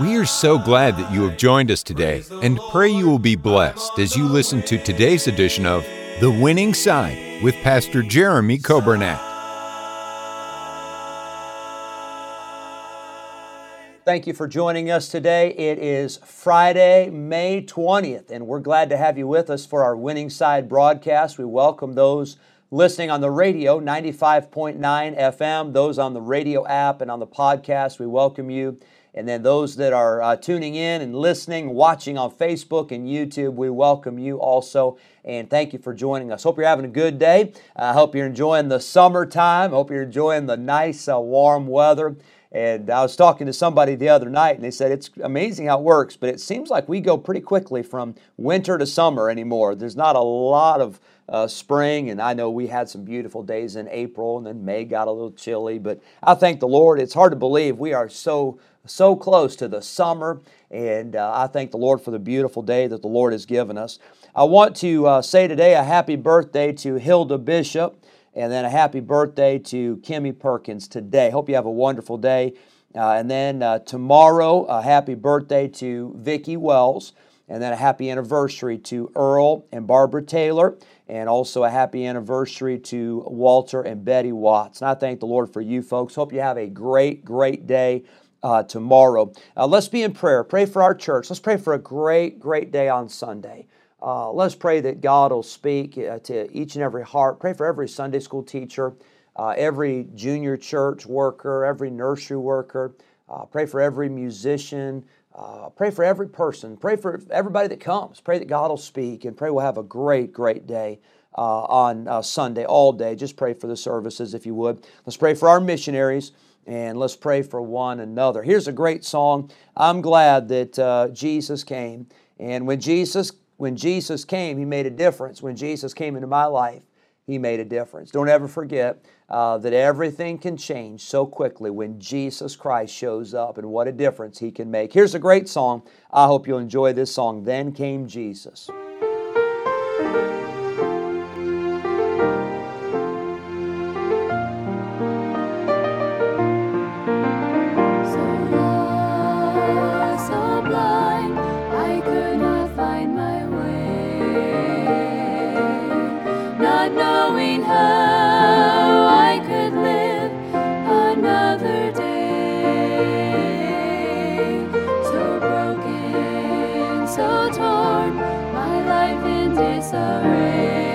We are so glad that you have joined us today and pray you will be blessed as you listen to today's edition of The Winning Side with Pastor Jeremy Coburnett. Thank you for joining us today. It is Friday, May 20th, and we're glad to have you with us for our Winning Side broadcast. We welcome those listening on the radio, 95.9 FM, those on the radio app and on the podcast. We welcome you. And then those that are uh, tuning in and listening, watching on Facebook and YouTube, we welcome you also. And thank you for joining us. Hope you're having a good day. I uh, hope you're enjoying the summertime. Hope you're enjoying the nice, uh, warm weather. And I was talking to somebody the other night, and they said it's amazing how it works, but it seems like we go pretty quickly from winter to summer anymore. There's not a lot of uh, spring, and I know we had some beautiful days in April, and then May got a little chilly. But I thank the Lord. It's hard to believe we are so so close to the summer, and uh, I thank the Lord for the beautiful day that the Lord has given us. I want to uh, say today a happy birthday to Hilda Bishop, and then a happy birthday to Kimmy Perkins today. Hope you have a wonderful day. Uh, and then uh, tomorrow, a happy birthday to Vicki Wells, and then a happy anniversary to Earl and Barbara Taylor, and also a happy anniversary to Walter and Betty Watts. And I thank the Lord for you folks. Hope you have a great, great day uh, tomorrow. Uh, let's be in prayer. Pray for our church. Let's pray for a great, great day on Sunday. Uh, let's pray that God will speak uh, to each and every heart. Pray for every Sunday school teacher, uh, every junior church worker, every nursery worker. Uh, pray for every musician. pray for every person. Pray for everybody that comes. Pray that God will speak and pray we'll have a great, great day. on Sunday, all day. Just pray for the services if you would. Let's pray for our missionaries and let's pray for one another. Here's a great song. I'm glad that uh, Jesus came, and when Jesus when Jesus came, He made a difference. When Jesus came into my life, He made a difference. Don't ever forget uh, that everything can change so quickly when Jesus Christ shows up, and what a difference He can make. Here's a great song. I hope you'll enjoy this song. Then came Jesus. disarray.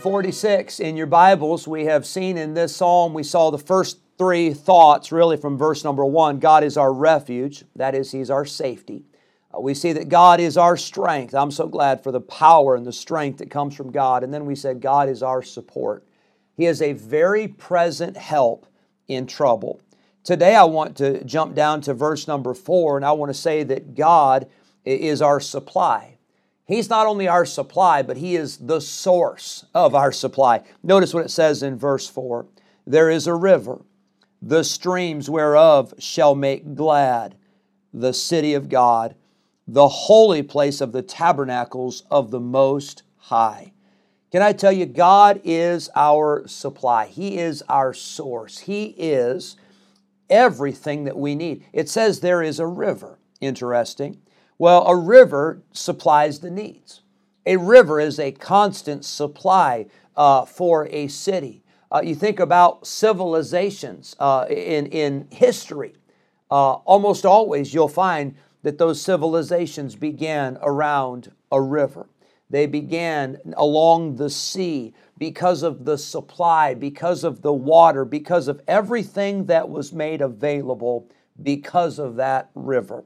46 in your Bibles. We have seen in this psalm, we saw the first three thoughts really from verse number one God is our refuge, that is, He's our safety. Uh, we see that God is our strength. I'm so glad for the power and the strength that comes from God. And then we said God is our support. He is a very present help in trouble. Today I want to jump down to verse number four, and I want to say that God is our supply. He's not only our supply, but He is the source of our supply. Notice what it says in verse 4 There is a river, the streams whereof shall make glad the city of God, the holy place of the tabernacles of the Most High. Can I tell you, God is our supply. He is our source. He is everything that we need. It says there is a river. Interesting. Well, a river supplies the needs. A river is a constant supply uh, for a city. Uh, you think about civilizations uh, in, in history, uh, almost always you'll find that those civilizations began around a river. They began along the sea because of the supply, because of the water, because of everything that was made available because of that river.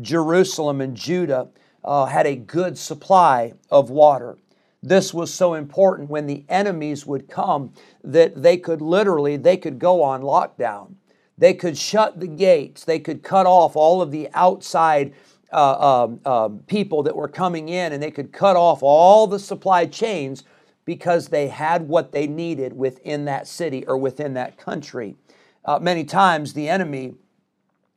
Jerusalem and Judah uh, had a good supply of water. This was so important when the enemies would come that they could literally they could go on lockdown. They could shut the gates. They could cut off all of the outside uh, um, um, people that were coming in, and they could cut off all the supply chains because they had what they needed within that city or within that country. Uh, many times the enemy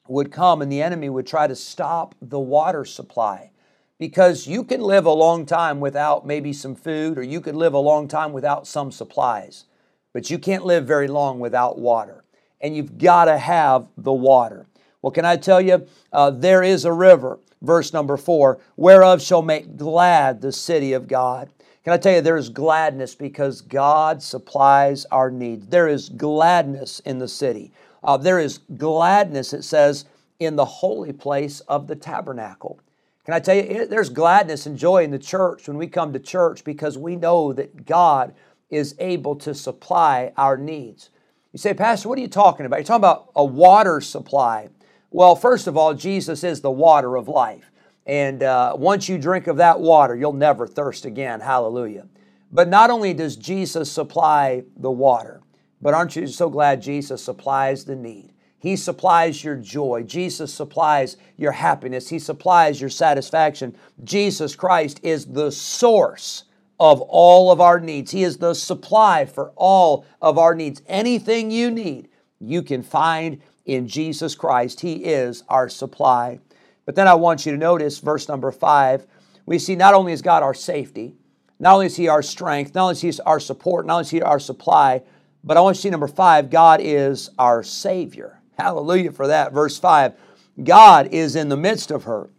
would come and the enemy would try to stop the water supply because you can live a long time without maybe some food or you could live a long time without some supplies, but you can't live very long without water. And you've got to have the water. Well, can I tell you, uh, there is a river, verse number four, whereof shall make glad the city of God. Can I tell you, there is gladness because God supplies our needs. There is gladness in the city. Uh, there is gladness, it says, in the holy place of the tabernacle. Can I tell you, there's gladness and joy in the church when we come to church because we know that God is able to supply our needs. You say, Pastor, what are you talking about? You're talking about a water supply. Well, first of all, Jesus is the water of life. And uh, once you drink of that water, you'll never thirst again. Hallelujah. But not only does Jesus supply the water, but aren't you so glad Jesus supplies the need? He supplies your joy. Jesus supplies your happiness. He supplies your satisfaction. Jesus Christ is the source of all of our needs. He is the supply for all of our needs. Anything you need, you can find in Jesus Christ. He is our supply. But then I want you to notice verse number five. We see not only is God our safety, not only is He our strength, not only is He our support, not only is He our supply, but I want you to see number five God is our Savior. Hallelujah for that. Verse five God is in the midst of her.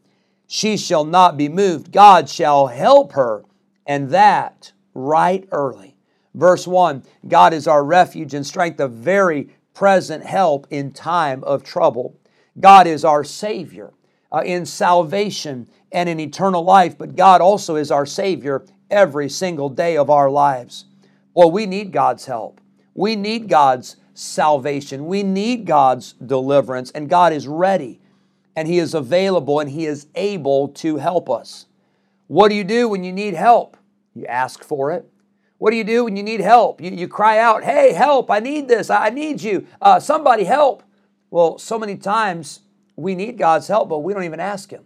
She shall not be moved. God shall help her, and that right early. Verse 1 God is our refuge and strength, a very present help in time of trouble. God is our Savior uh, in salvation and in eternal life, but God also is our Savior every single day of our lives. Well, we need God's help. We need God's salvation. We need God's deliverance, and God is ready and He is available and He is able to help us. What do you do when you need help? You ask for it. What do you do when you need help? You, you cry out, Hey, help, I need this, I need you, uh, somebody help. Well, so many times we need God's help, but we don't even ask Him.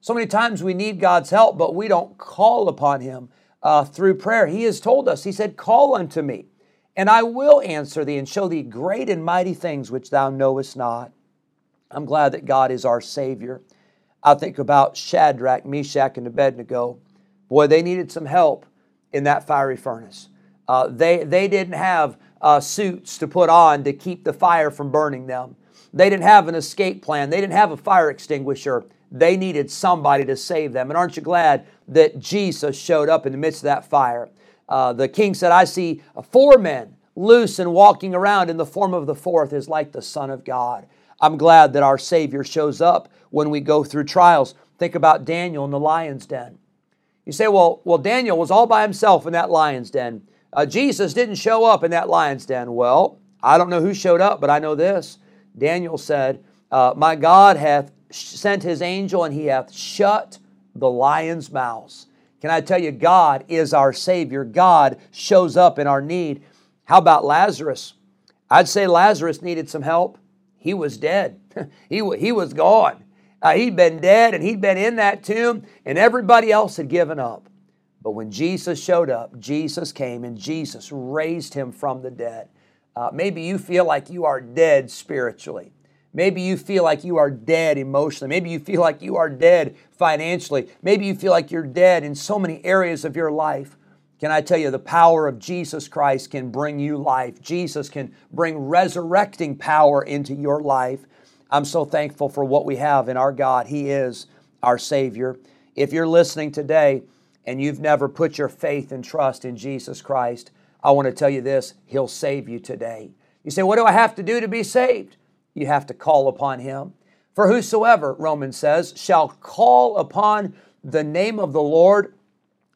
So many times we need God's help, but we don't call upon Him uh, through prayer. He has told us, He said, Call unto me and I will answer thee and show thee great and mighty things which thou knowest not. I'm glad that God is our Savior. I think about Shadrach, Meshach, and Abednego. Boy, they needed some help in that fiery furnace. Uh, they, they didn't have uh, suits to put on to keep the fire from burning them. They didn't have an escape plan. They didn't have a fire extinguisher. They needed somebody to save them. And aren't you glad that Jesus showed up in the midst of that fire? Uh, the king said, I see four men loose and walking around, in the form of the fourth is like the Son of God. I'm glad that our Savior shows up when we go through trials. Think about Daniel in the lion's den. You say, well, well, Daniel was all by himself in that lion's den. Uh, Jesus didn't show up in that lion's den. Well, I don't know who showed up, but I know this. Daniel said, uh, My God hath sent his angel and he hath shut the lion's mouths. Can I tell you, God is our Savior. God shows up in our need. How about Lazarus? I'd say Lazarus needed some help. He was dead, he, he was gone. Uh, he'd been dead and he'd been in that tomb, and everybody else had given up. But when Jesus showed up, Jesus came and Jesus raised him from the dead. Uh, maybe you feel like you are dead spiritually. Maybe you feel like you are dead emotionally. Maybe you feel like you are dead financially. Maybe you feel like you're dead in so many areas of your life. Can I tell you, the power of Jesus Christ can bring you life. Jesus can bring resurrecting power into your life. I'm so thankful for what we have in our God. He is our Savior. If you're listening today and you've never put your faith and trust in Jesus Christ, I want to tell you this He'll save you today. You say, What do I have to do to be saved? You have to call upon Him. For whosoever, Romans says, shall call upon the name of the Lord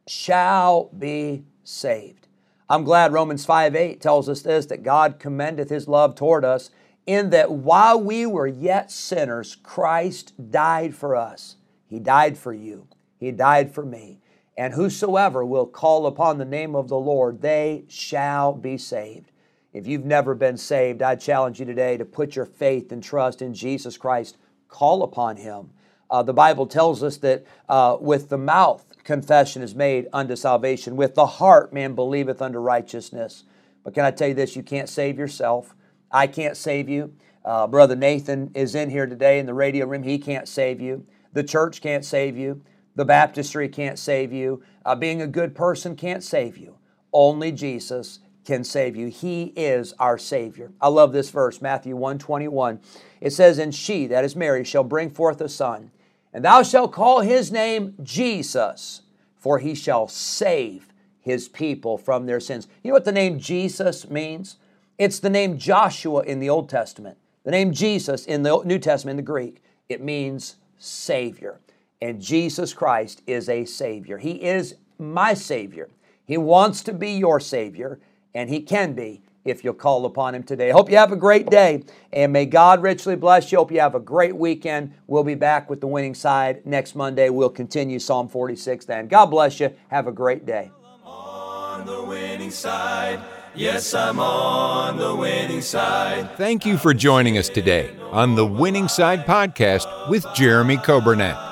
shall be saved. I'm glad Romans 5 8 tells us this that God commendeth his love toward us, in that while we were yet sinners, Christ died for us. He died for you, He died for me. And whosoever will call upon the name of the Lord, they shall be saved. If you've never been saved, I challenge you today to put your faith and trust in Jesus Christ. Call upon Him. Uh, the Bible tells us that uh, with the mouth confession is made unto salvation. With the heart, man believeth unto righteousness. But can I tell you this? You can't save yourself. I can't save you. Uh, Brother Nathan is in here today in the radio room. He can't save you. The church can't save you. The baptistry can't save you. Uh, being a good person can't save you. Only Jesus can save you. He is our Savior. I love this verse, Matthew 1 21. It says, And she, that is Mary, shall bring forth a son and thou shalt call his name Jesus, for he shall save his people from their sins. You know what the name Jesus means? It's the name Joshua in the Old Testament. The name Jesus in the New Testament, in the Greek, it means Savior. And Jesus Christ is a Savior. He is my Savior. He wants to be your Savior, and He can be if you'll call upon Him today. I hope you have a great day, and may God richly bless you. Hope you have a great weekend. We'll be back with the winning side next Monday. We'll continue Psalm 46 then. God bless you. Have a great day. On the winning side. Yes, I'm on the winning side. Thank you for joining us today on the Winning Side podcast with Jeremy Coburnett,